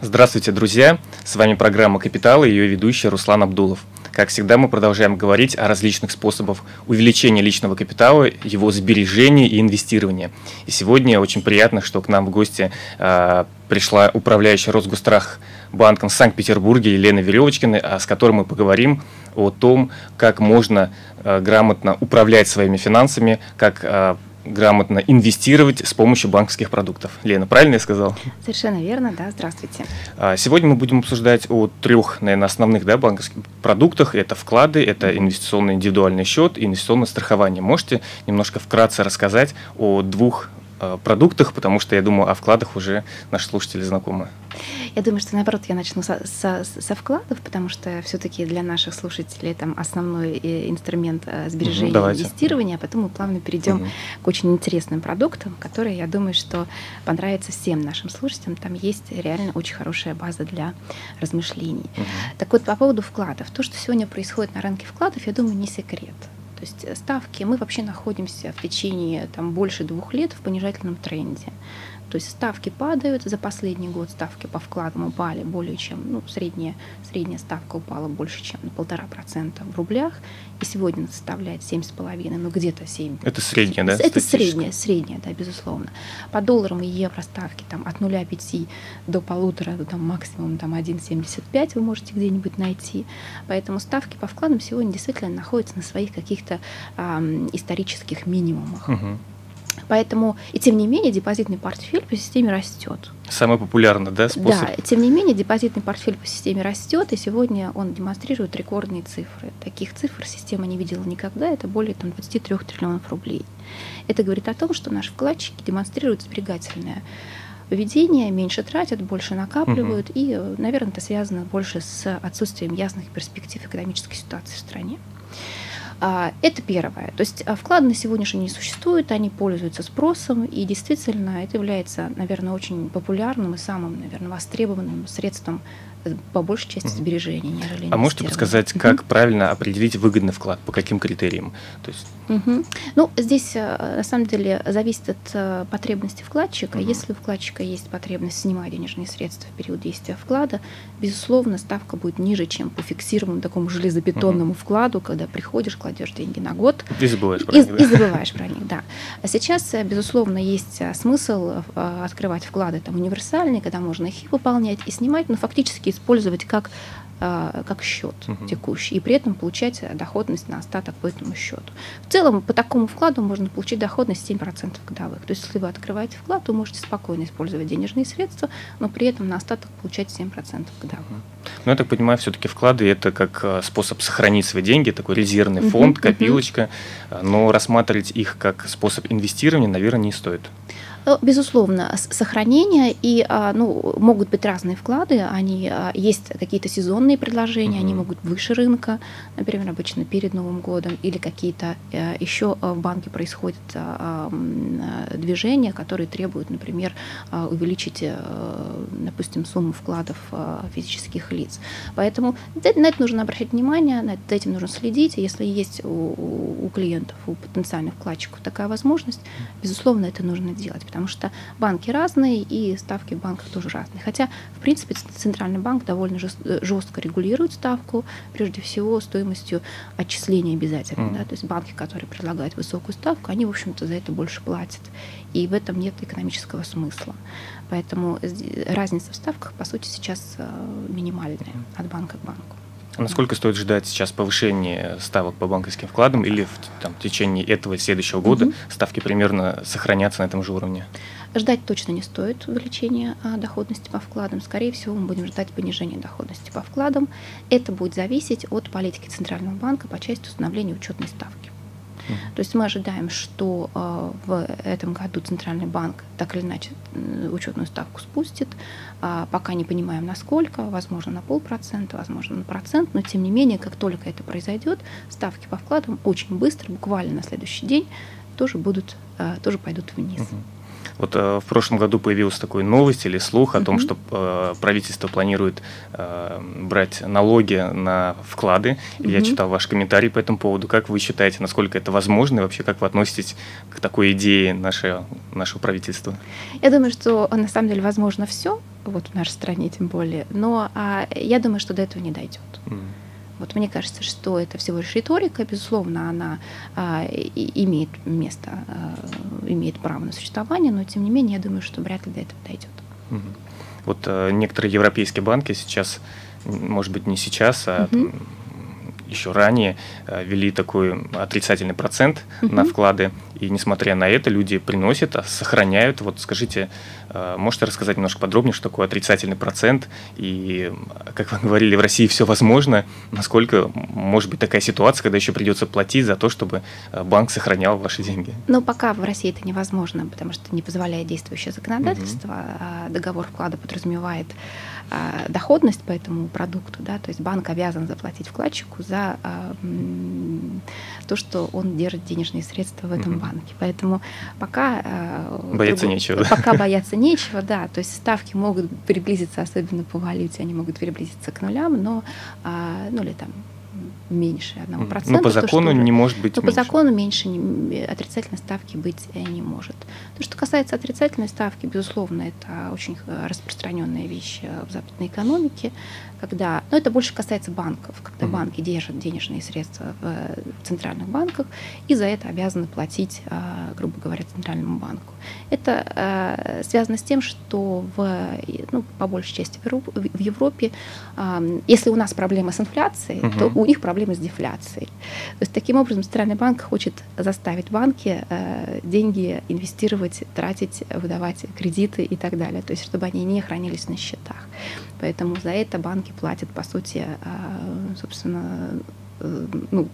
Здравствуйте, друзья! С вами программа «Капитал» и ее ведущий Руслан Абдулов. Как всегда, мы продолжаем говорить о различных способах увеличения личного капитала, его сбережения и инвестирования. И сегодня очень приятно, что к нам в гости э, пришла управляющая Росгострах банком в Санкт-Петербурге Елена Веревочкина, с которой мы поговорим о том, как можно э, грамотно управлять своими финансами, как э, грамотно инвестировать с помощью банковских продуктов. Лена, правильно я сказал? Совершенно верно, да, здравствуйте. А, сегодня мы будем обсуждать о трех, наверное, основных да, банковских продуктах. Это вклады, это инвестиционный индивидуальный счет и инвестиционное страхование. Можете немножко вкратце рассказать о двух продуктах, потому что я думаю, о вкладах уже наши слушатели знакомы. Я думаю, что наоборот я начну со, со, со вкладов, потому что все-таки для наших слушателей там основной э, инструмент э, сбережения угу, инвестирования, а потом мы плавно перейдем угу. к очень интересным продуктам, которые, я думаю, что понравятся всем нашим слушателям. Там есть реально очень хорошая база для размышлений. Угу. Так вот, по поводу вкладов. То, что сегодня происходит на рынке вкладов, я думаю, не секрет. То есть э, ставки, мы вообще находимся в течение там, больше двух лет в понижательном тренде. То есть ставки падают, за последний год ставки по вкладам упали более чем, ну, средняя, средняя ставка упала больше, чем на полтора процента в рублях, и сегодня составляет 7,5, ну, где-то 7. Это средняя, да? Это средняя, средняя, да, безусловно. По долларам и евро ставки там от 0,5 до полутора, там максимум там 1,75 вы можете где-нибудь найти. Поэтому ставки по вкладам сегодня действительно находятся на своих каких-то э, исторических минимумах. Угу. Поэтому, и тем не менее, депозитный портфель по системе растет. Самый популярный, да, способ? Да, тем не менее, депозитный портфель по системе растет, и сегодня он демонстрирует рекордные цифры. Таких цифр система не видела никогда, это более там, 23 триллионов рублей. Это говорит о том, что наши вкладчики демонстрируют сберегательное поведение, меньше тратят, больше накапливают, угу. и, наверное, это связано больше с отсутствием ясных перспектив экономической ситуации в стране. А, это первое. То есть а, вклады на сегодняшний день существуют, они пользуются спросом, и действительно это является, наверное, очень популярным и самым, наверное, востребованным средством по большей части сбережений, нежели А можете подсказать, как правильно определить выгодный вклад, по каким критериям? То есть... Угу. Ну, здесь э, на самом деле зависит от э, потребности вкладчика. Угу. Если у вкладчика есть потребность снимать денежные средства в период действия вклада, безусловно, ставка будет ниже, чем по фиксированному такому железобетонному угу. вкладу, когда приходишь, кладешь деньги на год. И забываешь про и, них. Да? И забываешь про них, да. А сейчас, э, безусловно, есть смысл открывать вклады там универсальные, когда можно их и выполнять, и снимать, но фактически использовать как как счет угу. текущий, и при этом получать доходность на остаток по этому счету. В целом, по такому вкладу можно получить доходность 7% годовых. То есть, если вы открываете вклад, то можете спокойно использовать денежные средства, но при этом на остаток получать 7% годовых. Ну, я так понимаю, все-таки вклады – это как а, способ сохранить свои деньги, такой резервный фонд, копилочка, угу. но рассматривать их как способ инвестирования, наверное, не стоит. Э, безусловно, сохранение и а, ну, могут быть разные вклады. Они а, есть какие-то сезонные предложения, mm-hmm. они могут выше рынка, например, обычно перед Новым годом, или какие-то э, еще э, в банке происходят а, движения, которые требуют, например, увеличить, допустим, сумму вкладов физических лиц. Поэтому на это нужно обращать внимание, на этим нужно следить. Если есть у, у клиентов, у потенциальных вкладчиков такая возможность, безусловно, это нужно делать потому что банки разные и ставки в банках тоже разные. Хотя, в принципе, Центральный банк довольно жестко регулирует ставку, прежде всего стоимостью отчисления обязательно. Mm. Да? То есть банки, которые предлагают высокую ставку, они, в общем-то, за это больше платят. И в этом нет экономического смысла. Поэтому разница в ставках, по сути, сейчас э, минимальная от банка к банку. А насколько стоит ждать сейчас повышения ставок по банковским вкладам или в, там, в течение этого следующего года угу. ставки примерно сохранятся на этом же уровне? Ждать точно не стоит увеличения а, доходности по вкладам. Скорее всего, мы будем ждать понижения доходности по вкладам. Это будет зависеть от политики Центрального банка по части установления учетной ставки. То есть мы ожидаем, что э, в этом году Центральный банк так или иначе учетную ставку спустит, э, пока не понимаем насколько, возможно на полпроцента, возможно на процент, но тем не менее, как только это произойдет, ставки по вкладам очень быстро, буквально на следующий день, тоже будут, э, тоже пойдут вниз. Угу. Вот э, в прошлом году появилась такой новость или слух о mm-hmm. том, что э, правительство планирует э, брать налоги на вклады. Mm-hmm. Я читал ваш комментарий по этому поводу. Как вы считаете, насколько это возможно и вообще как вы относитесь к такой идее наше, нашего правительства? Я думаю, что на самом деле возможно все вот в нашей стране тем более. Но а, я думаю, что до этого не дойдет. Mm. Вот мне кажется, что это всего лишь риторика, безусловно, она а, и, имеет место, а, имеет право на существование, но тем не менее я думаю, что вряд ли до этого дойдет. Вот а, некоторые европейские банки сейчас, может быть, не сейчас, а mm-hmm еще ранее э, ввели такой отрицательный процент угу. на вклады, и несмотря на это люди приносят, а сохраняют. Вот скажите, э, можете рассказать немножко подробнее, что такое отрицательный процент, и, как вы говорили, в России все возможно, насколько может быть такая ситуация, когда еще придется платить за то, чтобы э, банк сохранял ваши деньги? Но пока в России это невозможно, потому что не позволяет действующее законодательство, угу. договор вклада подразумевает а, доходность по этому продукту, да, то есть банк обязан заплатить вкладчику за то, что он держит денежные средства в этом mm банке. Поэтому пока а, бояться грубо, нечего. Пока бояться нечего, да, то есть ставки могут приблизиться, особенно по валюте, они могут приблизиться к нулям, но ну или там меньше 1%. Но по закону то, не может быть но меньше. по закону меньше не, отрицательной ставки быть э, не может. То, что касается отрицательной ставки, безусловно, это очень э, распространенная вещь э, в западной экономике когда, но это больше касается банков, когда mm-hmm. банки держат денежные средства в центральных банках и за это обязаны платить, а, грубо говоря, центральному банку. Это а, связано с тем, что в, ну, по большей части в Европе, если у нас проблемы с инфляцией, mm-hmm. то у них проблемы с дефляцией. То есть таким образом Центральный банк хочет заставить банки деньги инвестировать, тратить, выдавать кредиты и так далее, то есть чтобы они не хранились на счетах. Поэтому за это банки платят, по сути, а, собственно, э, ну,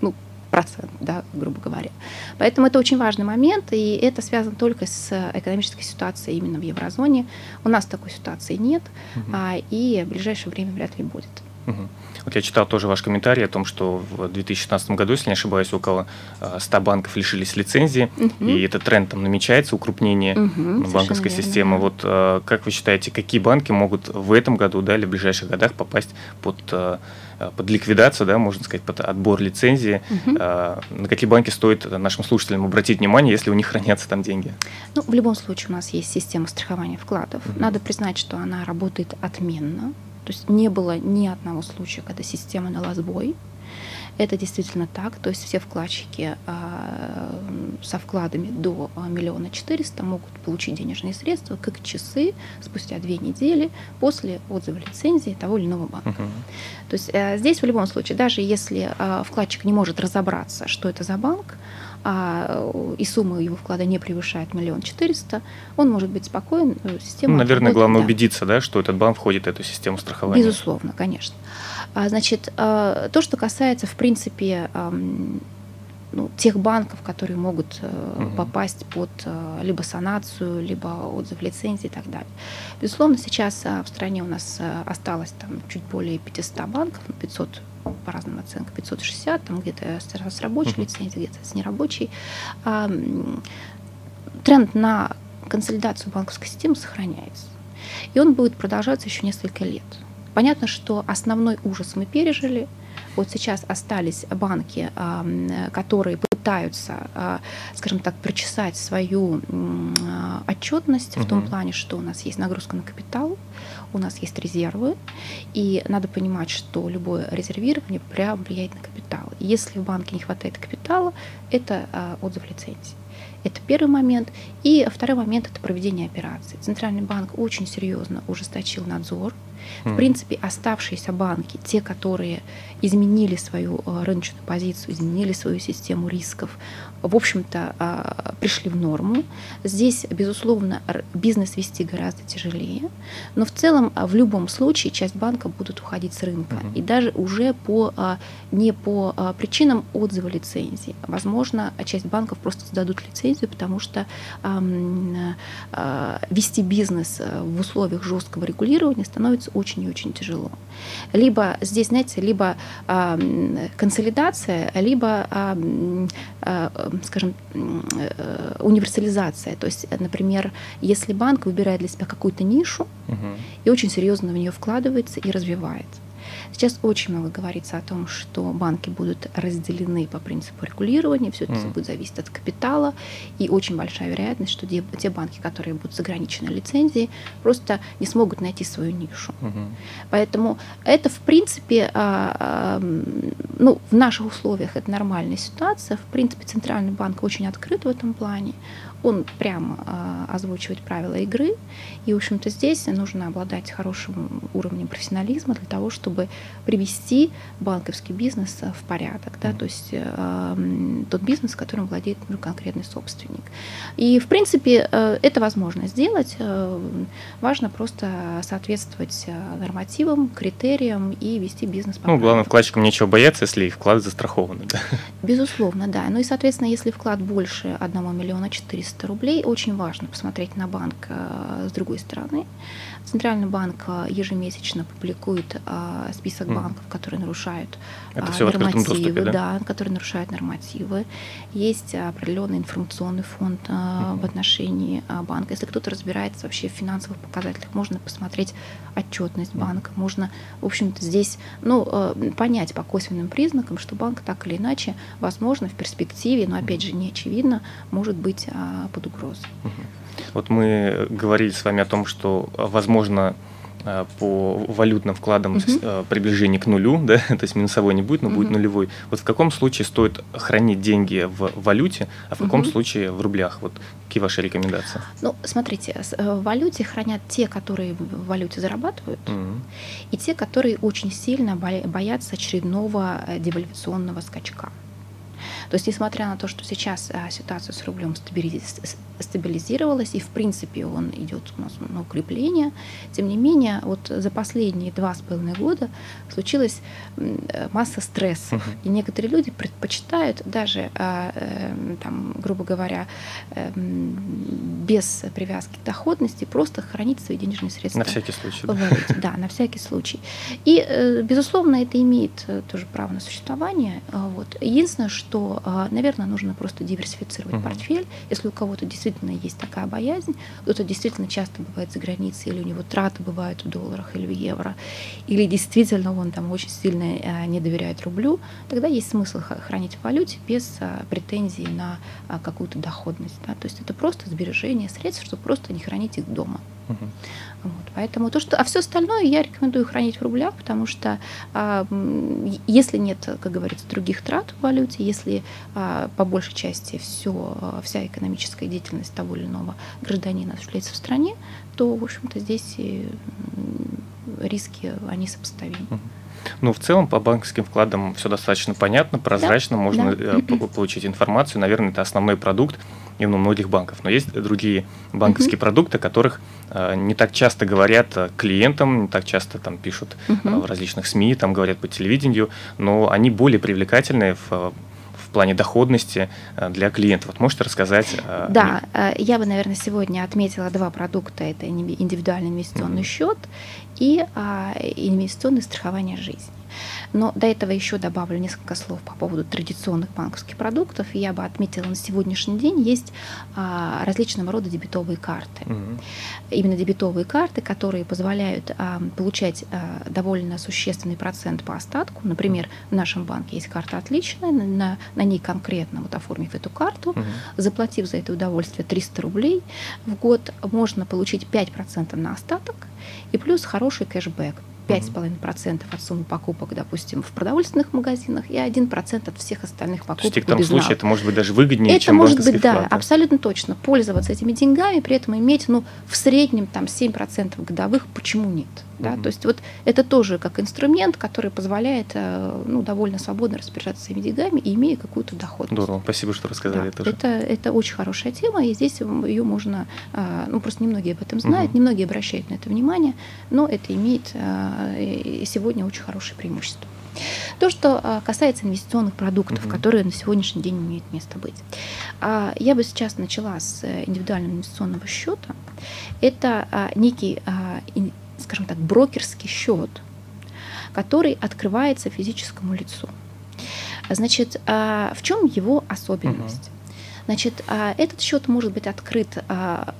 ну, процент, да, грубо говоря. Поэтому это очень важный момент, и это связано только с экономической ситуацией именно в еврозоне. У нас такой ситуации нет, угу. а, и в ближайшее время вряд ли будет. Угу. Вот я читал тоже ваш комментарий о том, что в 2016 году, если не ошибаюсь, около 100 а, банков лишились лицензии, угу. и этот тренд там намечается, укрупнение угу, банковской системы. Верно. Вот а, как вы считаете, какие банки могут в этом году да, или в ближайших годах попасть под а, под ликвидацию, да, можно сказать, под отбор лицензии. Угу. На какие банки стоит нашим слушателям обратить внимание, если у них хранятся там деньги? Ну, в любом случае у нас есть система страхования вкладов. Угу. Надо признать, что она работает отменно. То есть не было ни одного случая, когда система дала сбой. Это действительно так. То есть все вкладчики э, со вкладами до а, миллиона четыреста могут получить денежные средства как часы спустя две недели после отзыва лицензии того или иного банка. Uh-huh. То есть э, здесь в любом случае, даже если э, вкладчик не может разобраться, что это за банк, а, и сумма его вклада не превышает миллион четыреста, он может быть спокоен. Э, система ну, наверное, главное да. убедиться, да, что этот банк входит в эту систему страхования. Безусловно, конечно. А, значит, а, то, что касается, в принципе, ну, тех банков, которые могут угу. попасть под либо санацию, либо отзыв лицензии и так далее. Безусловно, сейчас в стране у нас осталось там чуть более 500 банков, 500 по разным оценкам, 560, там где-то с рабочей лицензией, где-то с нерабочей. А, тренд на консолидацию банковской системы сохраняется. И он будет продолжаться еще несколько лет. Понятно, что основной ужас мы пережили. Вот сейчас остались банки, которые пытаются, а, скажем так, прочесать свою а, отчетность угу. в том плане, что у нас есть нагрузка на капитал, у нас есть резервы, и надо понимать, что любое резервирование прямо влияет на капитал. Если в банке не хватает капитала, это а, отзыв лицензии. Это первый момент. И второй момент – это проведение операций. Центральный банк очень серьезно ужесточил надзор. В принципе, оставшиеся банки, те, которые изменили свою э, рыночную позицию, изменили свою систему рисков, в общем-то, а, пришли в норму. Здесь, безусловно, бизнес вести гораздо тяжелее, но в целом а, в любом случае часть банка будут уходить с рынка. Uh-huh. И даже уже по, а, не по причинам отзыва лицензии. Возможно, часть банков просто сдадут лицензию, потому что вести бизнес в условиях жесткого регулирования становится очень и очень тяжело. Либо здесь, знаете, либо консолидация, либо скажем, э, универсализация. То есть, например, если банк выбирает для себя какую-то нишу угу. и очень серьезно в нее вкладывается и развивается, Сейчас очень много говорится о том, что банки будут разделены по принципу регулирования, все это mm. будет зависеть от капитала, и очень большая вероятность, что те, те банки, которые будут с ограниченной лицензией, просто не смогут найти свою нишу. Mm-hmm. Поэтому это, в принципе, а, а, ну, в наших условиях это нормальная ситуация. В принципе, Центральный банк очень открыт в этом плане он прямо э, озвучивает правила игры, и, в общем-то, здесь нужно обладать хорошим уровнем профессионализма для того, чтобы привести банковский бизнес в порядок, да, то есть э, тот бизнес, которым владеет ну, конкретный собственник. И, в принципе, э, это возможно сделать. Э, важно просто соответствовать нормативам, критериям и вести бизнес по Ну, главное, вкладчикам нечего бояться, если их вклад застрахованы. Да? Безусловно, да. Ну и, соответственно, если вклад больше 1 миллиона 400 400 рублей. Очень важно посмотреть на банк э, с другой стороны. Центральный банк э, ежемесячно публикует э, список банков, которые нарушают Это все нормативы, доступе, да? да, которые нарушают нормативы. Есть определенный информационный фонд в отношении банка. Если кто-то разбирается вообще в финансовых показателях, можно посмотреть отчетность банка, можно, в общем-то, здесь ну, понять по косвенным признакам, что банк так или иначе, возможно, в перспективе, но опять же не очевидно, может быть под угрозой. Вот мы говорили с вами о том, что, возможно, э, по валютным вкладам угу. приближение к нулю, да, то есть минусовой не будет, но угу. будет нулевой. Вот в каком случае стоит хранить деньги в валюте, а в каком угу. случае в рублях? Вот какие ваши рекомендации? Ну, смотрите, э, в валюте хранят те, которые в валюте зарабатывают, угу. и те, которые очень сильно боятся очередного девальвационного скачка. То есть, несмотря на то, что сейчас а, ситуация с рублем стабилизировалась, и в принципе он идет у нас на укрепление, тем не менее, вот за последние два с половиной года случилась масса стрессов. Uh-huh. И некоторые люди предпочитают даже, а, э, там, грубо говоря, э, без привязки к доходности просто хранить свои денежные средства. На всякий случай. Да, да на всякий случай. И, э, безусловно, это имеет тоже право на существование. Вот. Единственное, что а, наверное, нужно просто диверсифицировать угу. портфель. Если у кого-то действительно есть такая боязнь, кто-то действительно часто бывает за границей, или у него траты бывают в долларах или в евро, или действительно он там очень сильно а, не доверяет рублю, тогда есть смысл хранить в валюте без а, претензий на какую-то доходность. Да? То есть это просто сбережение средств, чтобы просто не хранить их дома. Угу. Вот, поэтому то, что, а все остальное я рекомендую хранить в рублях, потому что а, если нет, как говорится, других трат в валюте, если а, по большей части все, вся экономическая деятельность того или иного гражданина осуществляется в стране, то, в общем-то, здесь риски, они сопоставимы. Ну, в целом, по банковским вкладам все достаточно понятно, прозрачно, да, можно да. Э, получить информацию. Наверное, это основной продукт именно многих банков. Но есть другие банковские угу. продукты, о которых э, не так часто говорят э, клиентам, не так часто там пишут угу. в различных СМИ, там говорят по телевидению, но они более привлекательные в в плане доходности для клиентов. Вот можете рассказать? Да, я бы, наверное, сегодня отметила два продукта. Это индивидуальный инвестиционный mm-hmm. счет и а, инвестиционное страхование жизни. Но до этого еще добавлю несколько слов по поводу традиционных банковских продуктов. Я бы отметила, на сегодняшний день есть а, различного рода дебетовые карты. Угу. Именно дебетовые карты, которые позволяют а, получать а, довольно существенный процент по остатку. Например, в нашем банке есть карта отличная, на, на ней конкретно, вот оформив эту карту, угу. заплатив за это удовольствие 300 рублей в год, можно получить 5% на остаток и плюс хороший кэшбэк 5,5% от суммы покупок, допустим, в продовольственных магазинах и 1% от всех остальных покупок. То есть в том случае это может быть даже выгоднее, это чем может быть, да, вклад. абсолютно точно. Пользоваться этими деньгами, при этом иметь, ну, в среднем там 7% годовых, почему нет? Да? Угу. То есть вот это тоже как инструмент, который позволяет э, ну, довольно свободно распоряжаться своими деньгами и имея какую-то доходность. Здорово, спасибо, что рассказали да, тоже. Это, это очень хорошая тема, и здесь ее можно, э, ну просто немногие об этом знают, угу. немногие обращают на это внимание, но это имеет сегодня очень хорошее преимущество. То, что касается инвестиционных продуктов, угу. которые на сегодняшний день имеют место быть. А, я бы сейчас начала с индивидуального инвестиционного счета. Это некий скажем так, брокерский счет, который открывается физическому лицу. Значит, а, в чем его особенность? Значит, а, этот счет может быть открыт а,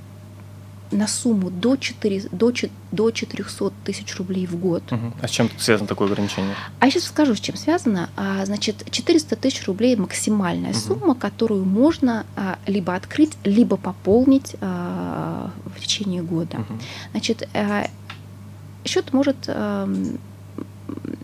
на сумму до, 4, до, до 400 тысяч рублей в год. Угу. А с чем связано такое ограничение? А я сейчас скажу, с чем связано. А, значит, 400 тысяч рублей максимальная угу. сумма, которую можно а, либо открыть, либо пополнить а, в течение года. Угу. Значит, а, счет может ну,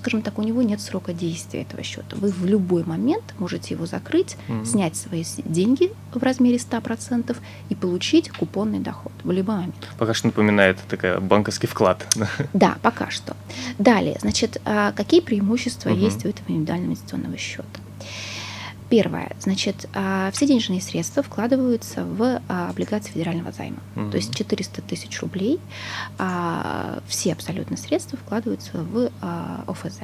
скажем так, у него нет срока действия этого счета. Вы в любой момент можете его закрыть, mm-hmm. снять свои деньги в размере 100% и получить купонный доход в любой момент. Пока что напоминает такая банковский вклад. Да, пока что. Далее, значит, а какие преимущества mm-hmm. есть у этого индивидуального инвестиционного счета? Первое, значит, а, все денежные средства вкладываются в а, облигации федерального займа. Mm-hmm. То есть 400 тысяч рублей, а, все абсолютно средства вкладываются в ОФЗ.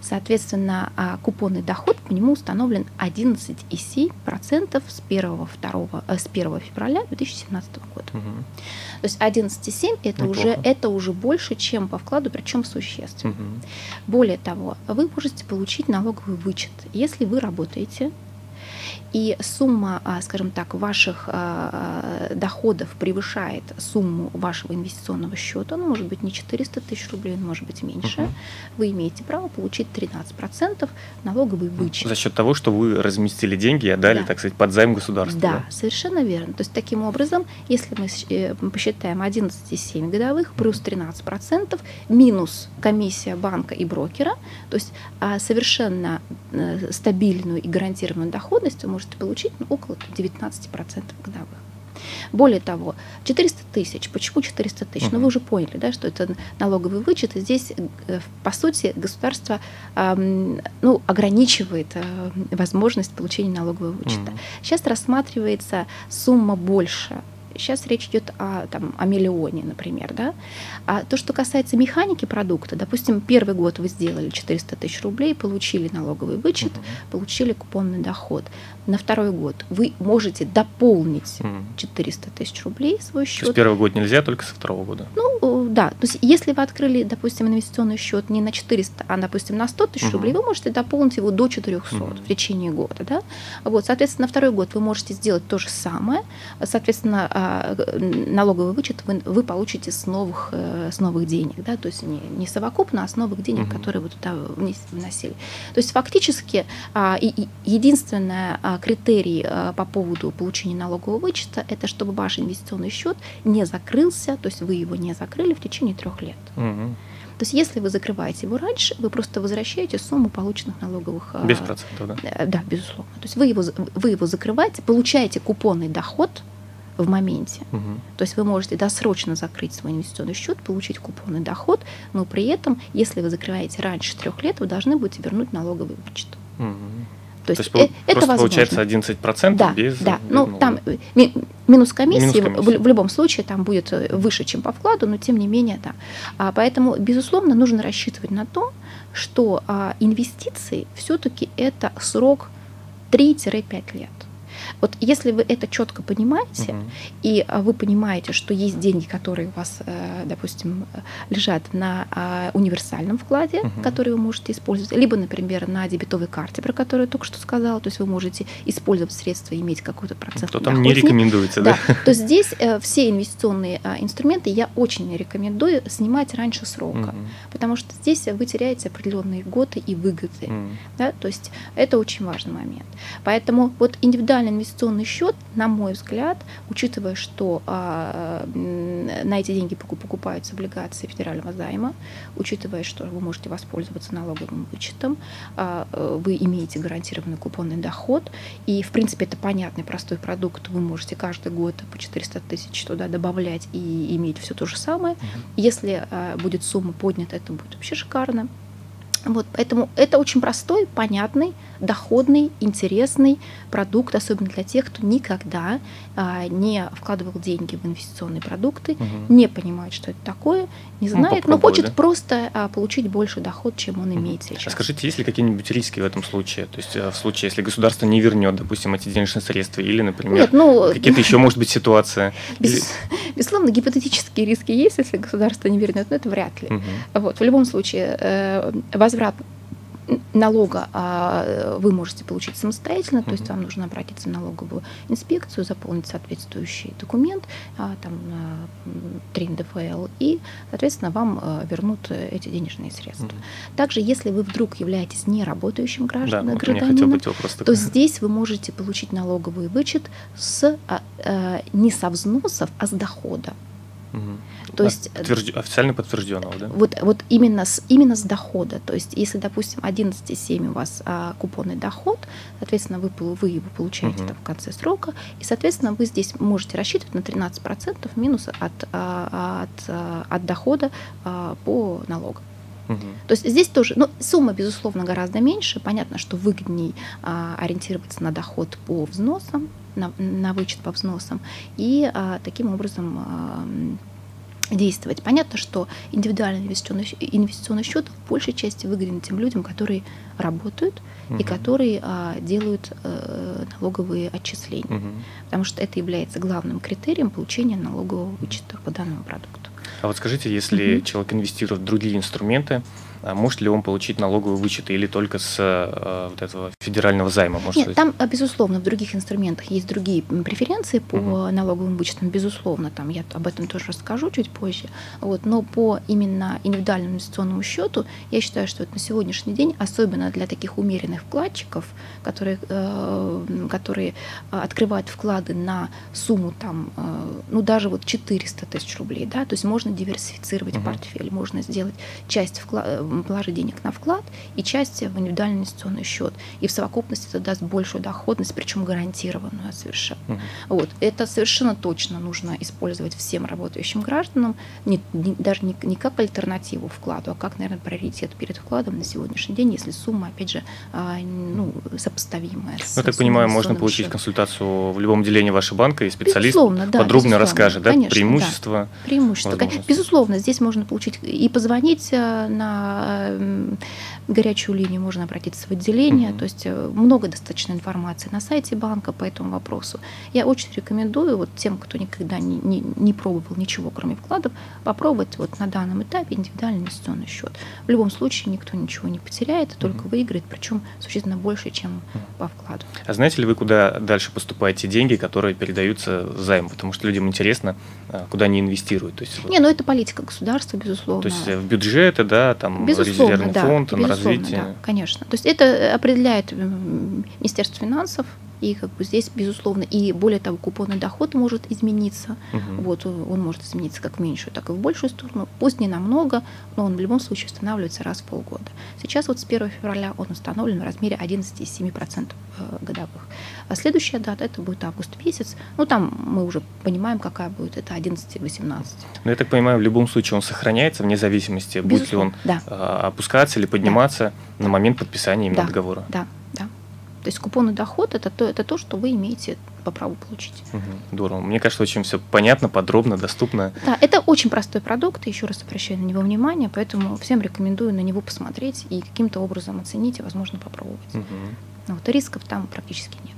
Соответственно, купонный доход по нему установлен 11,7% с 1, 2, с 1 февраля 2017 года. Mm-hmm. То есть 11,7 это уже, это уже больше, чем по вкладу, причем существенно. Mm-hmm. Более того, вы можете получить налоговый вычет, если вы работаете и сумма, а, скажем так, ваших а, доходов превышает сумму вашего инвестиционного счета, ну, может быть, не 400 тысяч рублей, но может быть меньше, угу. вы имеете право получить 13% налоговый вычет. За счет того, что вы разместили деньги и отдали, да. так сказать, под займ государства. Да, да, совершенно верно. То есть, таким образом, если мы э, посчитаем 11,7 годовых плюс 13%, минус комиссия банка и брокера, то есть а, совершенно э, стабильную и гарантированную доходность вы можете получить ну, около 19% годовых. Более того, 400 тысяч. Почему 400 тысяч? Uh-huh. Ну, вы уже поняли, да, что это налоговый вычет. И здесь, э, по сути, государство эм, ну, ограничивает э, возможность получения налогового вычета. Uh-huh. Сейчас рассматривается сумма больше Сейчас речь идет о, там, о миллионе, например. Да? А то, что касается механики продукта, допустим, первый год вы сделали 400 тысяч рублей, получили налоговый вычет, угу. получили купонный доход. На второй год вы можете дополнить угу. 400 тысяч рублей свой счет. То есть первый год нельзя, только со второго года? Ну, э, да. То есть если вы открыли, допустим, инвестиционный счет не на 400, а, допустим, на 100 тысяч угу. рублей, вы можете дополнить его до 400 угу. в течение года. Да? Вот, соответственно, на второй год вы можете сделать то же самое. Соответственно, а, налоговый вычет вы, вы получите с новых, э, с новых денег, да, то есть не, не совокупно, а с новых денег, угу. которые вы туда вносили. То есть фактически а, единственный а, критерий по поводу получения налогового вычета это чтобы ваш инвестиционный счет не закрылся, то есть вы его не закрыли в течение трех лет. Угу. То есть если вы закрываете его раньше, вы просто возвращаете сумму полученных налоговых... Без процентов, да? Да, безусловно. То есть вы его, вы его закрываете, получаете купонный доход – в моменте. Угу. То есть вы можете досрочно закрыть свой инвестиционный счет, получить купонный доход, но при этом, если вы закрываете раньше трех лет, вы должны будете вернуть налоговый вычет. Угу. То есть, То есть э, это возможно. получается 11% да, без... Да, без ну там ми, минус комиссии, минус комиссии. В, в любом случае там будет э, выше, чем по вкладу, но тем не менее, да. А, поэтому, безусловно, нужно рассчитывать на то, что а, инвестиции все-таки это срок 3-5 лет. Вот если вы это четко понимаете, угу. и а, вы понимаете, что есть деньги, которые у вас, э, допустим, лежат на а, универсальном вкладе, угу. который вы можете использовать, либо, например, на дебетовой карте, про которую я только что сказала, то есть вы можете использовать средства и иметь какой-то процент. Что там не рекомендуется, да? да? То здесь э, все инвестиционные а, инструменты я очень рекомендую снимать раньше срока, угу. потому что здесь вы теряете определенные годы и выгоды. Угу. Да? То есть это очень важный момент. Поэтому вот индивидуальный инвестиционный счет, на мой взгляд, учитывая, что а, на эти деньги покупаются облигации федерального займа, учитывая, что вы можете воспользоваться налоговым вычетом, а, вы имеете гарантированный купонный доход, и, в принципе, это понятный, простой продукт, вы можете каждый год по 400 тысяч туда добавлять и иметь все то же самое. Если а, будет сумма поднята, это будет вообще шикарно. Вот, поэтому это очень простой, понятный, доходный, интересный продукт, особенно для тех, кто никогда а, не вкладывал деньги в инвестиционные продукты, угу. не понимает, что это такое, не ну, знает, ну, но хочет да? просто а, получить больше доход, чем он угу. имеет сейчас. А скажите, есть ли какие-нибудь риски в этом случае? То есть а, в случае, если государство не вернет, допустим, эти денежные средства, или, например, Нет, ну, какие-то еще, может быть, ситуации? Без, безусловно, гипотетические риски есть, если государство не вернет, но это вряд ли. Угу. Вот, в любом случае, э, возврат налога а, вы можете получить самостоятельно, то есть вам нужно обратиться в налоговую инспекцию, заполнить соответствующий документ, а, там, 3 НДФЛ, и, соответственно, вам вернут эти денежные средства. Также, если вы вдруг являетесь неработающим гражданом, да, гражданином, то здесь вы можете получить налоговый вычет с, не со взносов, а с дохода. Угу. То есть Подтвержд... официально подтвержденного, да? Вот, вот именно, с, именно с дохода. То есть, если, допустим, 11,7 у вас а, купонный доход, соответственно, вы, вы его получаете угу. в конце срока, и, соответственно, вы здесь можете рассчитывать на 13% минус от, а, от, а, от дохода а, по налогам. Угу. То есть здесь тоже, ну, сумма, безусловно, гораздо меньше. Понятно, что выгодней а, ориентироваться на доход по взносам, на, на вычет по взносам, и а, таким образом действовать. Понятно, что индивидуальный инвестиционный, инвестиционный счет в большей части выгоден тем людям, которые работают угу. и которые а, делают а, налоговые отчисления, угу. потому что это является главным критерием получения налогового вычета по данному продукту. А вот скажите, если угу. человек инвестирует в другие инструменты, может ли он получить налоговый вычет или только с э, вот этого федерального займа? Может Нет, там, безусловно, в других инструментах есть другие преференции по угу. налоговым вычетам, безусловно, там я об этом тоже расскажу чуть позже. Вот, но по именно индивидуальному инвестиционному счету я считаю, что это на сегодняшний день, особенно для таких умеренных вкладчиков, которые, э, которые открывают вклады на сумму там, э, ну даже вот 400 тысяч рублей, да, то есть можно диверсифицировать угу. портфель, можно сделать часть вклада положить денег на вклад и часть в индивидуальный инвестиционный счет. И в совокупности это даст большую доходность, причем гарантированную совершенно. Угу. Вот. Это совершенно точно нужно использовать всем работающим гражданам, не, не, даже не, не как альтернативу вкладу, а как, наверное, приоритет перед вкладом на сегодняшний день, если сумма, опять же, а, ну, сопоставимая. С, я так понимаю, можно получить счета. консультацию в любом отделении вашего банка, и специалист безусловно, да, подробно безусловно, расскажет, да, конечно, преимущества. Да, преимущества. Безусловно, здесь можно получить и позвонить э, на горячую линию можно обратиться в отделение. Mm-hmm. То есть э, много достаточно информации на сайте банка по этому вопросу. Я очень рекомендую вот тем, кто никогда не, не, не пробовал ничего, кроме вкладов, попробовать вот на данном этапе индивидуальный инвестиционный счет. В любом случае никто ничего не потеряет, а только mm-hmm. выиграет, причем существенно больше, чем по вкладу. А знаете ли вы, куда дальше поступаете деньги, которые передаются займ? Потому что людям интересно, а, куда они инвестируют. То есть, не, ну это политика государства, безусловно. То есть э, в бюджеты, да, там безусловно, резервный да, фонд, безусловно, на развитие. Да, конечно. То есть это определяет Министерство финансов, и как бы здесь, безусловно, и более того, купонный доход может измениться. Угу. Вот он может измениться как в меньшую, так и в большую сторону. Пусть не намного, но он в любом случае устанавливается раз в полгода. Сейчас вот с 1 февраля он установлен в размере 11,7% э, годовых. А следующая дата это будет август месяц. Ну там мы уже понимаем, какая будет. Это 11-18. Ну я так понимаю, в любом случае он сохраняется вне зависимости, будет ли он да. А, опускаться или подниматься да. на момент подписания именно да. договора. Да. То есть купонный доход это то, это то, что вы имеете по праву получить. Угу, здорово. Мне кажется, очень все понятно, подробно, доступно. Да, это очень простой продукт, еще раз обращаю на него внимание, поэтому всем рекомендую на него посмотреть и каким-то образом оценить и, возможно, попробовать. Угу. Вот, рисков там практически нет.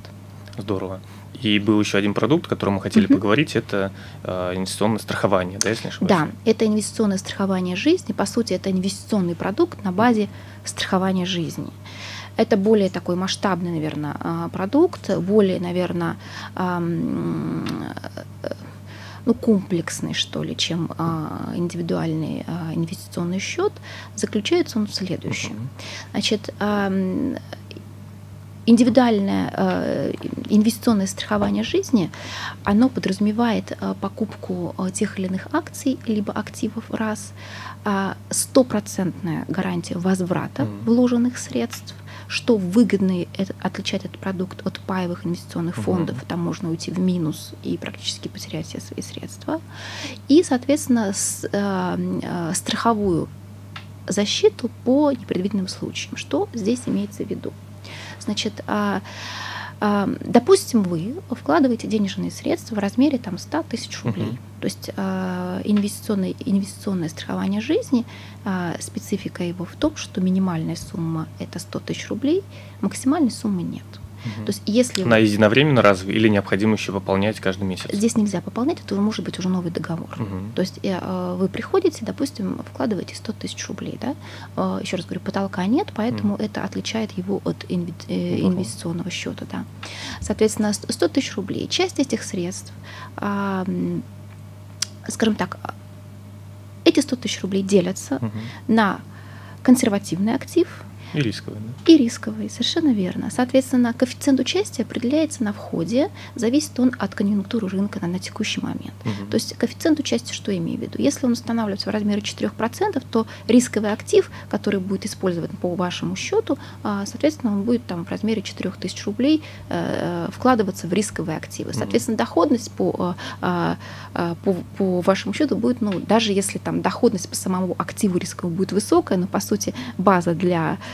Здорово. И был еще один продукт, о котором мы хотели угу. поговорить, это э, инвестиционное страхование, да, если не ошибаюсь? Да, это инвестиционное страхование жизни. По сути, это инвестиционный продукт на базе страхования жизни. Это более такой масштабный, наверное, а, продукт, более, наверное, ну, комплексный, что ли, чем а, индивидуальный а, инвестиционный счет, заключается он в следующем. Значит, индивидуальное э, инвестиционное страхование жизни, оно подразумевает э, покупку э, тех или иных акций, либо активов раз, стопроцентная гарантия возврата вложенных средств, что выгодно это, отличать этот продукт от паевых инвестиционных фондов, угу. там можно уйти в минус и практически потерять все свои средства, и, соответственно, с, э, страховую защиту по непредвиденным случаям. Что здесь имеется в виду? Значит, а, а, допустим, вы вкладываете денежные средства в размере там, 100 тысяч рублей. Uh-huh. То есть а, инвестиционное, инвестиционное страхование жизни, а, специфика его в том, что минимальная сумма это 100 тысяч рублей, максимальной суммы нет. Угу. То есть если на единовременно разве или необходимо еще пополнять каждый месяц? Здесь нельзя пополнять, это может быть уже новый договор. Угу. То есть э, вы приходите, допустим, вкладываете 100 тысяч рублей, да? Э, еще раз говорю, потолка нет, поэтому угу. это отличает его от инве- э, инвестиционного счета, да. Соответственно, 100 тысяч рублей. Часть этих средств, скажем так, эти 100 тысяч рублей делятся угу. на консервативный актив – и рисковый, да? И рисковый, совершенно верно. Соответственно, коэффициент участия определяется на входе, зависит он от конъюнктуры рынка на, на текущий момент. Угу. То есть коэффициент участия, что я имею в виду? Если он устанавливается в размере 4%, то рисковый актив, который будет использован по вашему счету, а, соответственно, он будет там в размере 4000 рублей э, вкладываться в рисковые активы. Соответственно, доходность по, а, а, по, по вашему счету будет, ну, даже если там доходность по самому активу рискового будет высокая, но по сути база для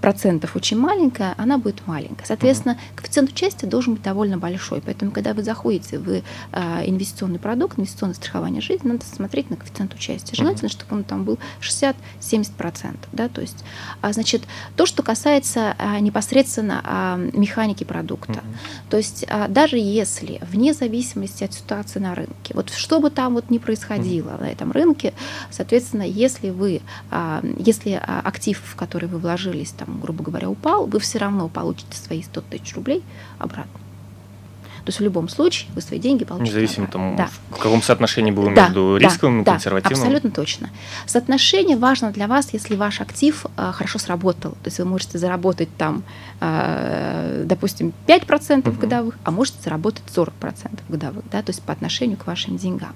процентов очень маленькая, она будет маленькая. Соответственно, коэффициент участия должен быть довольно большой. Поэтому, когда вы заходите в э, инвестиционный продукт, инвестиционное страхование жизни, надо смотреть на коэффициент участия. Желательно, чтобы он там был 60-70%. Да? То есть, а, значит, то, что касается а, непосредственно а, механики продукта. Uh-huh. То есть, а, даже если, вне зависимости от ситуации на рынке, вот что бы там вот ни происходило uh-huh. на этом рынке, соответственно, если вы, а, если а, актив, в который вы вложили, вложились, там, грубо говоря, упал, вы все равно получите свои 100 тысяч рублей обратно. То есть в любом случае вы свои деньги получите. Независимо тому, да. в каком соотношении было да, между рисковым да, и консервативным. Да, абсолютно точно. Соотношение важно для вас, если ваш актив а, хорошо сработал. То есть вы можете заработать там, а, допустим, 5% угу. годовых, а можете заработать 40% годовых, да, то есть по отношению к вашим деньгам.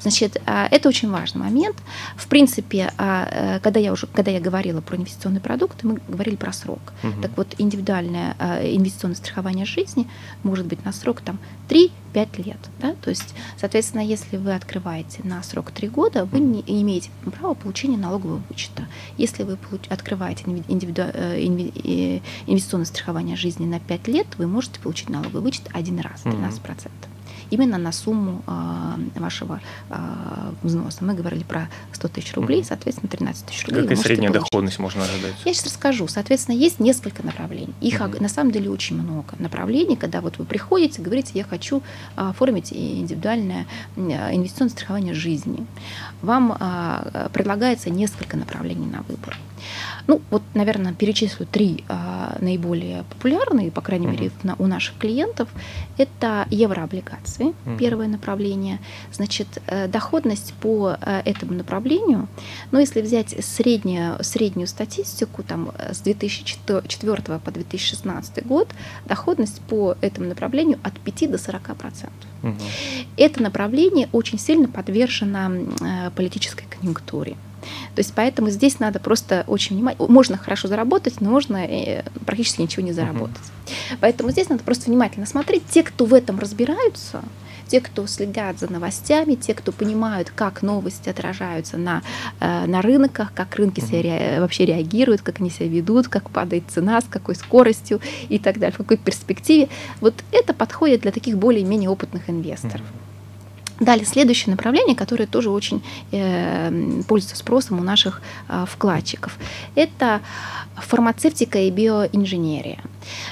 Значит, а, это очень важный момент. В принципе, а, э, когда я уже, когда я говорила про инвестиционные продукты, мы говорили про срок. Угу. Так вот, индивидуальное а, инвестиционное страхование жизни может быть на срок там 3-5 лет. Да? То есть, соответственно, если вы открываете на срок 3 года, вы не имеете права получения налогового вычета. Если вы открываете индивиду... Э, инвестиционное страхование жизни на 5 лет, вы можете получить налоговый вычет один раз, 13%. Mm-hmm именно на сумму а, вашего а, взноса. Мы говорили про 100 тысяч рублей, соответственно, 13 тысяч рублей. Какая средняя получить. доходность можно ожидать? Я сейчас расскажу. Соответственно, есть несколько направлений. Их угу. на самом деле очень много направлений, когда вот вы приходите, говорите, я хочу оформить индивидуальное инвестиционное страхование жизни. Вам предлагается несколько направлений на выбор. Ну, вот, наверное, перечислю три а, наиболее популярные, по крайней uh-huh. мере, на, у наших клиентов. Это еврооблигации, uh-huh. первое направление. Значит, э, доходность по э, этому направлению, ну, если взять среднюю, среднюю статистику, там, э, с 2004 по 2016 год, доходность по этому направлению от 5 до 40 процентов. Угу. Это направление очень сильно подвержено политической конъюнктуре. То есть поэтому здесь надо просто очень внимательно. Можно хорошо заработать, но можно э, практически ничего не заработать. Uh-huh. Поэтому здесь надо просто внимательно смотреть. Те, кто в этом разбираются, те, кто следят за новостями, те, кто понимают, как новости отражаются на, э, на рынках, как рынки себя ре, вообще реагируют, как они себя ведут, как падает цена, с какой скоростью и так далее, в какой перспективе. Вот это подходит для таких более-менее опытных инвесторов. Mm-hmm. Далее, следующее направление, которое тоже очень э, пользуется спросом у наших э, вкладчиков, это фармацевтика и биоинженерия.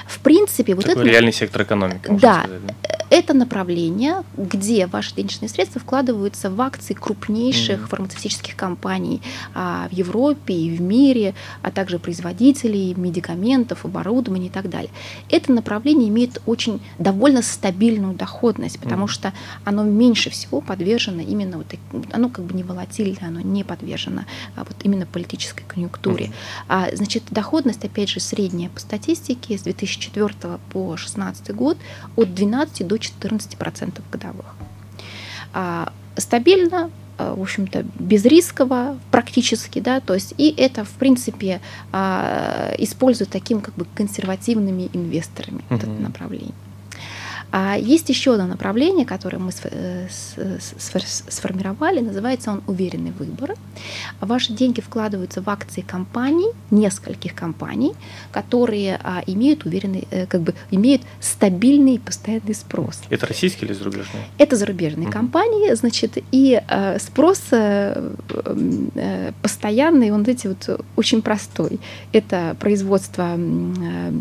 В принципе, вот Такой это... реальный сектор экономики. Да, сказать, да, это направление, где ваши денежные средства вкладываются в акции крупнейших mm-hmm. фармацевтических компаний а, в Европе и в мире, а также производителей медикаментов, оборудования и так далее. Это направление имеет очень довольно стабильную доходность, потому mm-hmm. что оно меньше всего подвержено именно вот оно как бы не волатильно, оно не подвержено а, вот именно политической конъюнктуре. Mm-hmm. А, значит, доходность, опять же, средняя по статистике с 2004 по 2016 год от 12 до 14% годовых. А, стабильно, а, в общем-то, безрисково практически, да, то есть и это, в принципе, а, используют таким как бы консервативными инвесторами uh-huh. это направление. А есть еще одно направление, которое мы э, сформировали, называется он «Уверенный выбор». Ваши деньги вкладываются в акции компаний, нескольких компаний, которые а, имеют уверенный, э, как бы имеют стабильный и постоянный спрос. Это российские или зарубежные? Это зарубежные угу. компании, значит, и э, спрос постоянный, он, эти вот очень простой. Это производство Э,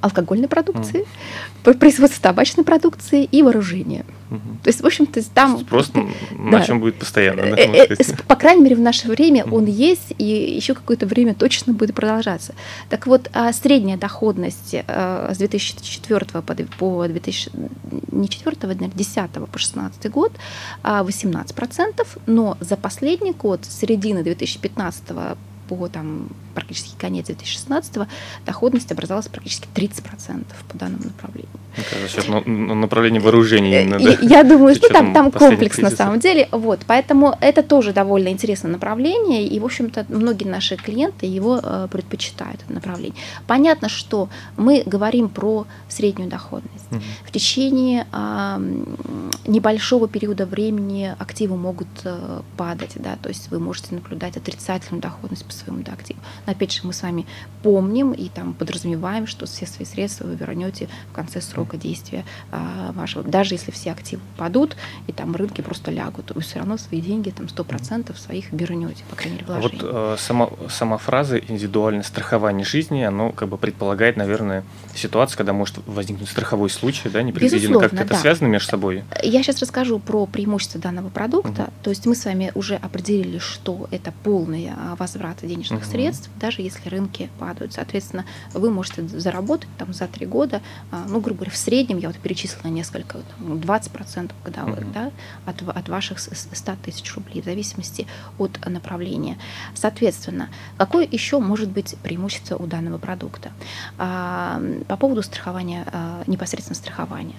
алкогольной продукции, mm. производство табачной продукции и вооружения. Mm-hmm. То есть, в общем-то, там... Просто да. на чем будет постоянно. Да, э, э, по крайней мере, в наше время mm-hmm. он есть, и еще какое-то время точно будет продолжаться. Так вот, а средняя доходность с 2004 по 2000, не 4, а 10 по 16 год 18%, но за последний год, с середины 2015 по там, практически конец 2016 доходность образовалась практически 30% по данному направлению. Сейчас ну, направление вооружений. Именно, да? Я думаю, что там, там комплекс на самом деле. Вот, поэтому это тоже довольно интересное направление, и, в общем-то, многие наши клиенты его э, предпочитают, это направление. Понятно, что мы говорим про среднюю доходность. Угу. В течение э, небольшого периода времени активы могут э, падать, да, то есть вы можете наблюдать отрицательную доходность по своему да, активу. Но опять же, мы с вами помним и там подразумеваем, что все свои средства вы вернете в конце срока действия а, вашего. Даже если все активы падут и там рынки просто лягут, вы все равно свои деньги там 100% своих вернете, по крайней мере, вложения. Вот э, сама, сама фраза «индивидуальное страхование жизни», оно как бы предполагает, наверное, ситуацию, когда может возникнуть страховой случай, да, непредвиденно. Как это да. связано между собой? Я сейчас расскажу про преимущества данного продукта. Угу. То есть мы с вами уже определили, что это полный а, возврат денежных угу. средств, даже если рынки падают. Соответственно, вы можете заработать там за три года, а, ну, грубо говоря, в среднем, я вот перечислила несколько, там, 20% годовых, угу. да, от, от ваших 100 тысяч рублей, в зависимости от направления. Соответственно, какое еще может быть преимущество у данного продукта? А, по поводу страхования, а, непосредственно страхования.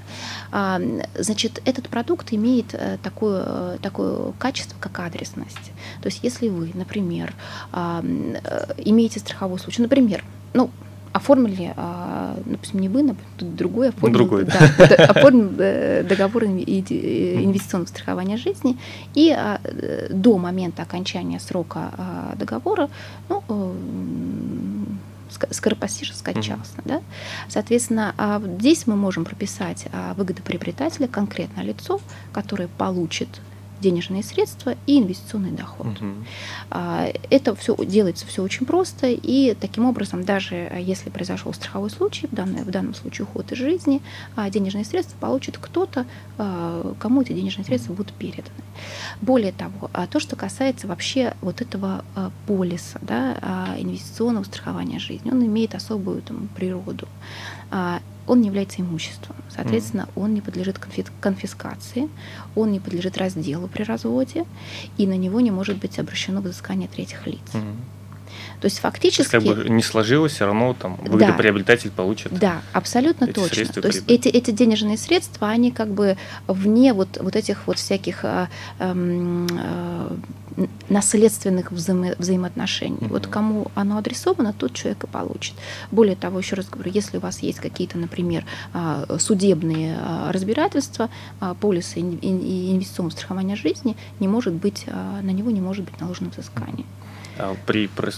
Значит, этот продукт имеет э, такое, такое качество, как адресность. То есть, если вы, например, Э, имеете страховой случай. Например, ну, оформили, а, допустим, не вы, например, другой оформил, другой, да. Да, оформил э, договор инвестиционного страхования жизни, и а, до момента окончания срока а, договора, ну, э, скоропостижно скончался. Mm-hmm. Да? Соответственно, здесь мы можем прописать выгодоприобретателя, конкретное лицо, которое получит денежные средства и инвестиционный доход. Угу. Это все делается все очень просто, и таким образом, даже если произошел страховой случай, в, данном, в данном случае уход из жизни, а, денежные средства получит кто-то, а, кому эти денежные средства будут переданы. Более того, то, что касается вообще вот этого полиса, да, инвестиционного страхования жизни, он имеет особую там, природу он не является имуществом. Соответственно, он не подлежит конфискации, он не подлежит разделу при разводе, и на него не может быть обращено взыскание третьих лиц. Mm. То есть фактически... То есть, как бы не сложилось, все равно там выгодоприобретатель да, получит. Да, абсолютно эти точно. То есть эти, эти денежные средства, они как бы вне вот, вот этих вот всяких а, а, наследственных взаимо взаимоотношений. Mm-hmm. Вот кому оно адресовано, тот человек и получит. Более того, еще раз говорю, если у вас есть какие-то, например, а, судебные разбирательства, а, полисы и инвестиционного страхования жизни, не может быть, на него не может быть наложено взыскание. А при, при,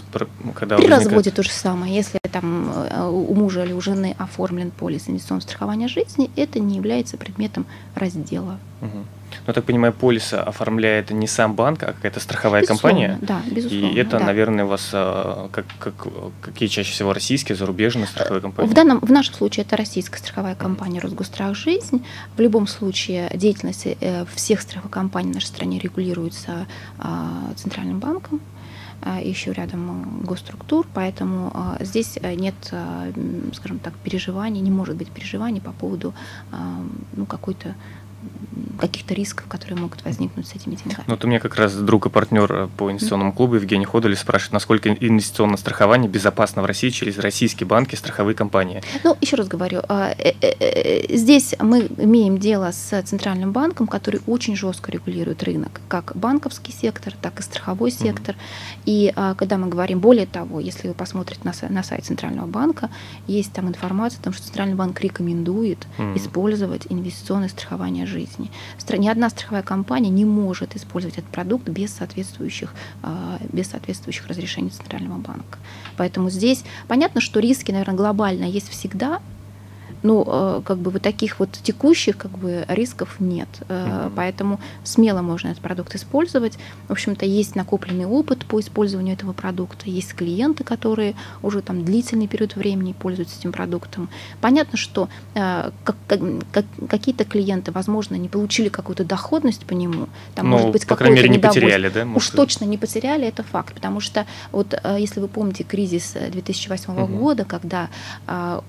когда при возникает... разводе то же самое. Если там э, у мужа или у жены оформлен полис инвестиционного страхования жизни, это не является предметом раздела. Угу. Ну, я так понимаю, полис оформляет не сам банк, а какая-то страховая безусловно, компания. Да, безусловно. И это, да. наверное, у вас а, как, как, какие чаще всего российские, зарубежные страховые компании? В, данном, в нашем случае это российская страховая компания Росгострах Жизнь. В любом случае деятельность э, всех страховых компаний в нашей стране регулируется Центральным банком. А, еще рядом госструктур, поэтому а, здесь э, нет, а, скажем так, переживаний, не может быть переживаний по поводу ну, какой-то каких-то рисков, которые могут возникнуть с этими деньгами. Ну, вот у меня как раз друг и партнер э, по инвестиционному клубу Евгений Ходоль спрашивает, насколько инвестиционное страхование безопасно в России через российские банки, страховые компании. Ну, еще раз говорю, э, э, здесь мы имеем дело с Центральным банком, который очень жестко регулирует рынок, как банковский сектор, так и страховой сектор. Mm-hmm. И когда мы говорим, более того, если вы посмотрите на, на сайт Центрального банка, есть там информация о том, что Центральный банк рекомендует mm-hmm. использовать инвестиционное страхование жизни ни одна страховая компания не может использовать этот продукт без соответствующих, а, без соответствующих разрешений Центрального банка. Поэтому здесь понятно, что риски, наверное, глобально есть всегда, ну, э, как бы вот таких вот текущих как бы рисков нет. Mm-hmm. Поэтому смело можно этот продукт использовать. В общем-то, есть накопленный опыт по использованию этого продукта, есть клиенты, которые уже там длительный период времени пользуются этим продуктом. Понятно, что э, как, как, какие-то клиенты, возможно, не получили какую-то доходность по нему. Там, ну, может быть, по крайней мере, не потеряли, да? Может... Уж точно не потеряли, это факт. Потому что вот если вы помните кризис 2008 mm-hmm. года, когда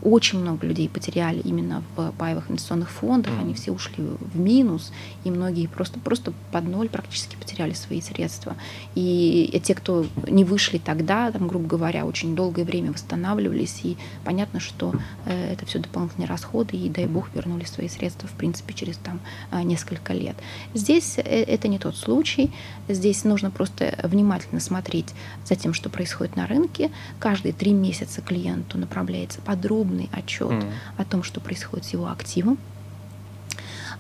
очень много людей потеряли потеряли именно в паевых инвестиционных фондах, mm. они все ушли в минус, и многие просто, просто под ноль практически потеряли свои средства. И те, кто не вышли тогда, там, грубо говоря, очень долгое время восстанавливались, и понятно, что э, это все дополнительные расходы, и дай бог вернули свои средства, в принципе, через там э, несколько лет. Здесь э, это не тот случай, здесь нужно просто внимательно смотреть за тем, что происходит на рынке. Каждые три месяца клиенту направляется подробный отчет mm. о том, что происходит с его активом.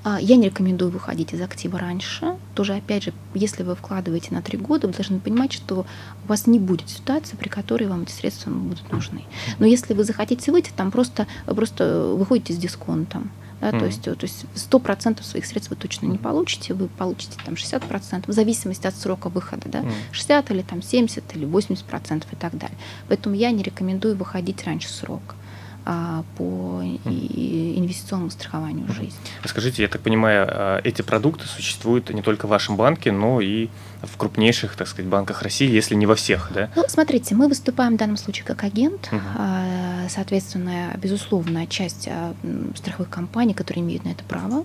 А, я не рекомендую выходить из актива раньше. Тоже, опять же, если вы вкладываете на три года, вы должны понимать, что у вас не будет ситуации, при которой вам эти средства будут нужны. Но если вы захотите выйти, там просто, просто выходите с дисконтом. Да, mm. то, есть, то есть 100% своих средств вы точно не получите, вы получите там 60%, в зависимости от срока выхода, да, mm. 60 или там 70 или 80% и так далее. Поэтому я не рекомендую выходить раньше срока по инвестиционному страхованию жизни. Скажите, я так понимаю, а, эти продукты существуют не только в вашем банке, но и в крупнейших, так сказать, банках России, если не во всех, да? Ну, смотрите, мы выступаем в данном случае как агент, угу. соответственно, безусловно, часть страховых компаний, которые имеют на это право.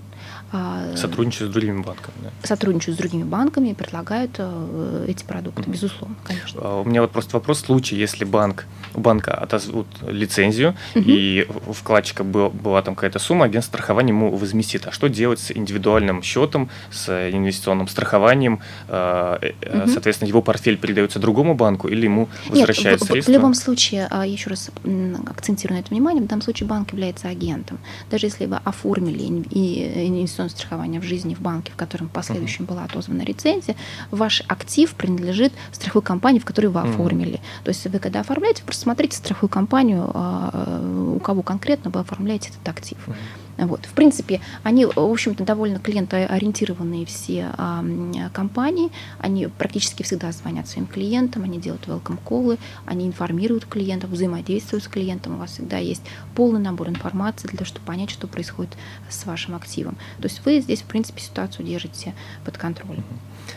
Сотрудничают с другими банками, да? Сотрудничают с другими банками и предлагают э, эти продукты, угу. безусловно, конечно. У меня вот просто вопрос, в случае, если банк, у банка отозвут лицензию, угу. И вкладчика был, была там какая-то сумма, агент страхования ему возместит. А что делать с индивидуальным счетом, с инвестиционным страхованием, угу. соответственно, его портфель передается другому банку или ему возвращается Нет, средства? В, в любом случае, а, еще раз акцентирую на это внимание, в данном случае банк является агентом. Даже если вы оформили инвестиционное страхование в жизни в банке, в котором в последующем была отозвана лицензия, ваш актив принадлежит страховой компании, в которой вы оформили. То есть вы когда оформляете, просто смотрите страховую компанию, а, у кого конкретно вы оформляете этот актив. Вот. В принципе, они, в общем-то, довольно клиентоориентированные все а, компании. Они практически всегда звонят своим клиентам, они делают welcome колы, они информируют клиентов, взаимодействуют с клиентом. У вас всегда есть полный набор информации для того, чтобы понять, что происходит с вашим активом. То есть вы здесь, в принципе, ситуацию держите под контролем.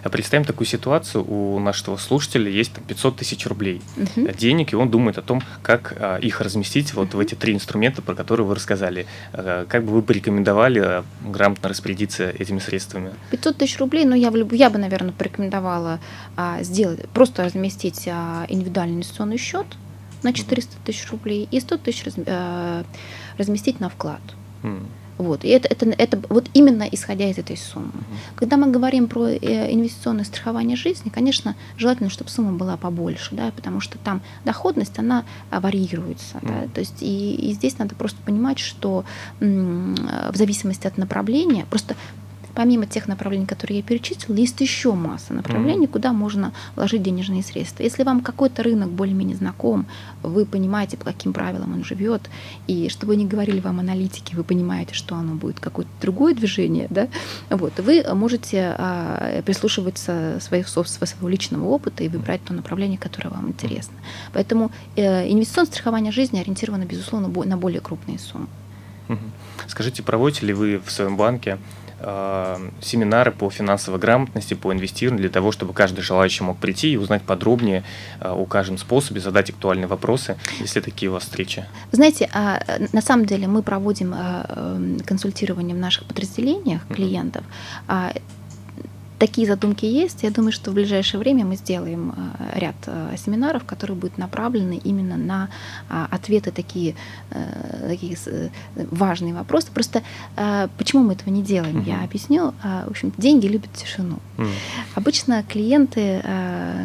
А представим такую ситуацию, у нашего слушателя есть там 500 тысяч рублей uh денег, и он думает о том, как а, их разместить вот в эти три инструмента, про которые вы рассказали. А, как бы вы порекомендовали а, грамотно распорядиться этими средствами? 500 тысяч рублей, ну я, я бы, наверное, порекомендовала а, сделать, просто разместить а, индивидуальный инвестиционный счет на 400 тысяч рублей и 100 тысяч раз, а, разместить на вклад. Mm. Вот. И это, это, это вот именно исходя из этой суммы. Когда мы говорим про э, инвестиционное страхование жизни, конечно, желательно, чтобы сумма была побольше, да, потому что там доходность, она а, варьируется. Да, то есть и, и здесь надо просто понимать, что м- в зависимости от направления, просто помимо тех направлений, которые я перечислила, есть еще масса направлений, mm-hmm. куда можно вложить денежные средства. Если вам какой-то рынок более-менее знаком, вы понимаете, по каким правилам он живет, и чтобы не говорили вам аналитики, вы понимаете, что оно будет какое-то другое движение, да, вот, вы можете а, прислушиваться своих, своего личного опыта и выбрать то направление, которое вам интересно. Поэтому э, инвестиционное страхование жизни ориентировано, безусловно, на более крупные суммы. Скажите, проводите ли вы в своем банке семинары по финансовой грамотности, по инвестированию, для того, чтобы каждый желающий мог прийти и узнать подробнее э, о каждом способе, задать актуальные вопросы, если такие у вас встречи. Знаете, а, на самом деле мы проводим э, эм, консультирование в наших подразделениях клиентов. Mm-hmm такие задумки есть. Я думаю, что в ближайшее время мы сделаем э, ряд э, семинаров, которые будут направлены именно на а, ответы такие, э, такие важные вопросы. Просто почему мы этого не делаем, я объясню. А, в общем, деньги любят тишину. Обычно клиенты,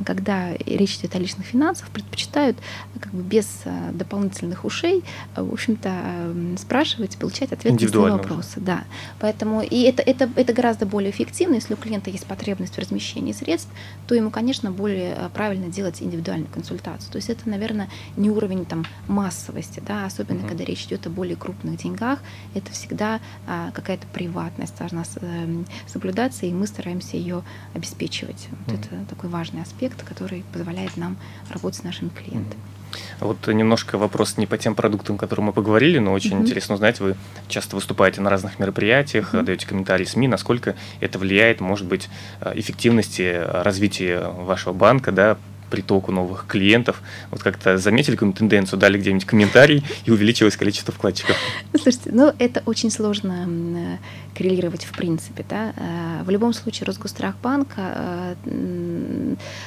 когда речь идет о личных финансах, предпочитают как бы без дополнительных ушей, в общем-то, спрашивать, получать ответы на вопросы. Да. Поэтому и это, это, это гораздо более эффективно, если у клиента есть есть потребность в размещении средств, то ему, конечно, более э, правильно делать индивидуальную консультацию. То есть это, наверное, не уровень там массовости, да, особенно mm-hmm. когда речь идет о более крупных деньгах, это всегда а, какая-то приватность должна э, соблюдаться, и мы стараемся ее обеспечивать. Вот mm-hmm. это такой важный аспект, который позволяет нам работать с нашими клиентами. Mm-hmm. Вот немножко вопрос не по тем продуктам, о которых мы поговорили, но очень mm-hmm. интересно узнать, вы часто выступаете на разных мероприятиях, mm-hmm. даете комментарии СМИ, насколько это влияет, может быть, э, эффективности развития вашего банка, да, притоку новых клиентов. Вот как-то заметили какую-нибудь тенденцию, дали где-нибудь комментарий и увеличилось количество вкладчиков? Слушайте, ну это очень сложно э, коррелировать в принципе. Да? Э, в любом случае Росгострахбанк, э,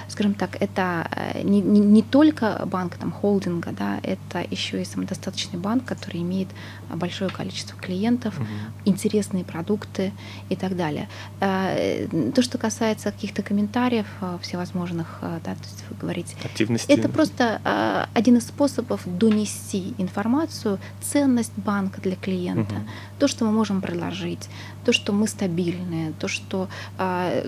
скажем так, это не, не, не только банк там, холдинга, да, это еще и самодостаточный банк, который имеет большое количество клиентов, угу. интересные продукты и так далее. То, что касается каких-то комментариев всевозможных, да, то есть говорить. Активности. Это просто а, один из способов донести информацию, ценность банка для клиента, угу. то, что мы можем предложить, то, что мы стабильные, то, что а,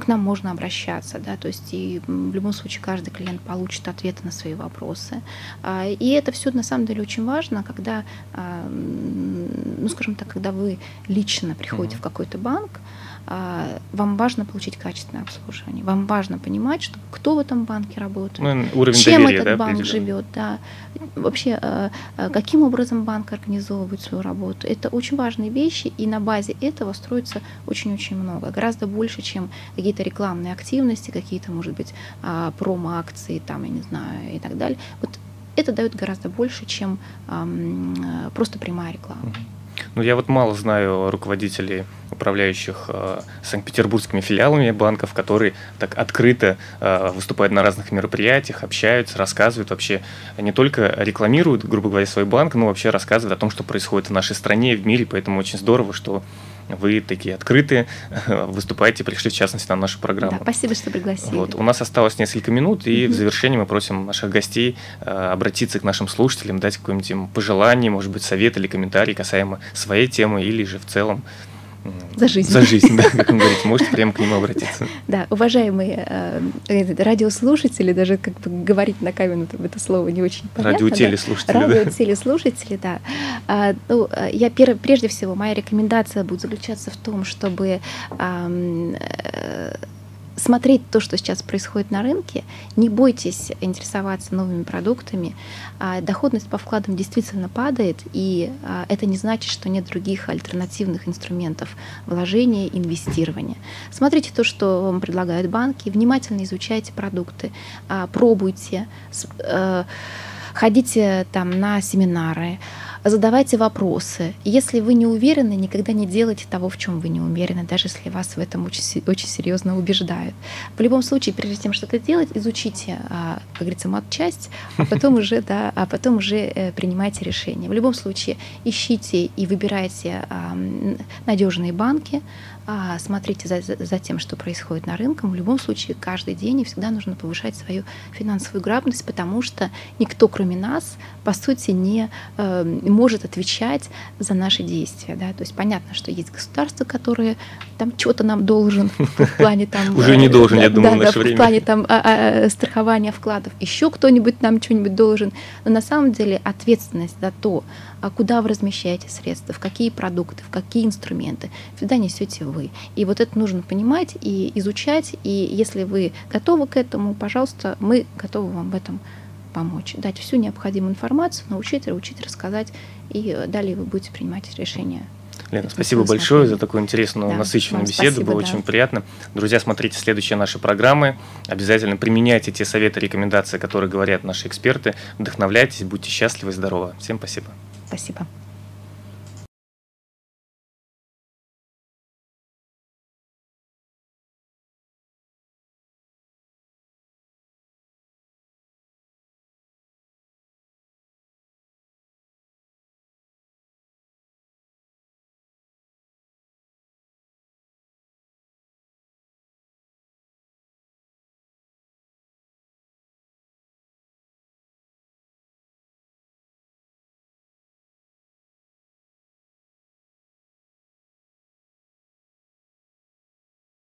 к нам можно обращаться, да, то есть и в любом случае каждый клиент получит ответы на свои вопросы. А, и это все на самом деле очень важно, когда, а, ну, скажем так, когда вы лично приходите угу. в какой-то банк, вам важно получить качественное обслуживание, вам важно понимать, что кто в этом банке работает, ну, уровень чем доверия, этот да, банк живет, да, вообще а, а, каким образом банк организовывает свою работу. Это очень важные вещи, и на базе этого строится очень-очень много, гораздо больше, чем какие-то рекламные активности, какие-то, может быть, промо-акции, там, я не знаю, и так далее. Вот это дает гораздо больше, чем просто прямая реклама. Ну, я вот мало знаю руководителей, управляющих э, санкт-петербургскими филиалами банков, которые так открыто э, выступают на разных мероприятиях, общаются, рассказывают. Вообще, не только рекламируют, грубо говоря, свой банк, но вообще рассказывают о том, что происходит в нашей стране, в мире, поэтому очень здорово, что вы такие открытые, выступаете, пришли в частности на нашу программу. Да, спасибо, что пригласили. Вот. У нас осталось несколько минут, и mm-hmm. в завершении мы просим наших гостей э, обратиться к нашим слушателям, дать какое-нибудь им пожелание, может быть, совет или комментарий касаемо своей темы или же в целом за жизнь. За жизнь, да, как он говорит, можете прямо к нему обратиться. Да, уважаемые э, радиослушатели, даже как бы говорить на камеру это слово не очень понятно. Радиотелеслушатели, да. Радиотелеслушатели, да. А, ну, э, я прежде всего, моя рекомендация будет заключаться в том, чтобы э, смотреть то, что сейчас происходит на рынке, не бойтесь интересоваться новыми продуктами. А, доходность по вкладам действительно падает, и а, это не значит, что нет других альтернативных инструментов вложения, инвестирования. Смотрите то, что вам предлагают банки, внимательно изучайте продукты, а, пробуйте, э, ходите там на семинары, задавайте вопросы. Если вы не уверены, никогда не делайте того, в чем вы не уверены, даже если вас в этом очень, очень серьезно убеждают. В любом случае, прежде чем что-то делать, изучите, а, как говорится, мат-часть, а потом уже, да, а потом уже э, принимайте решение. В любом случае, ищите и выбирайте надежные банки, смотрите за, за тем, что происходит на рынке. В любом случае, каждый день и всегда нужно повышать свою финансовую грамотность, потому что никто, кроме нас, по сути, не э, может отвечать за наши действия. Да? То есть понятно, что есть государство, которое там что-то нам должен в плане там... Уже не должен, я думаю, в наше время. В плане там а, а, страхования вкладов. Еще кто-нибудь нам что-нибудь должен. Но на самом деле ответственность за то, а куда вы размещаете средства, в какие продукты, в какие инструменты, всегда несете вы. И вот это нужно понимать и изучать. И если вы готовы к этому, пожалуйста, мы готовы вам в этом помочь, дать всю необходимую информацию, научить, научить, рассказать, и далее вы будете принимать решения Лена, спасибо большое за такую интересную, да, насыщенную беседу. Спасибо, Было да. очень приятно. Друзья, смотрите следующие наши программы. Обязательно применяйте те советы, рекомендации, которые говорят наши эксперты. Вдохновляйтесь, будьте счастливы и здоровы. Всем спасибо. Спасибо.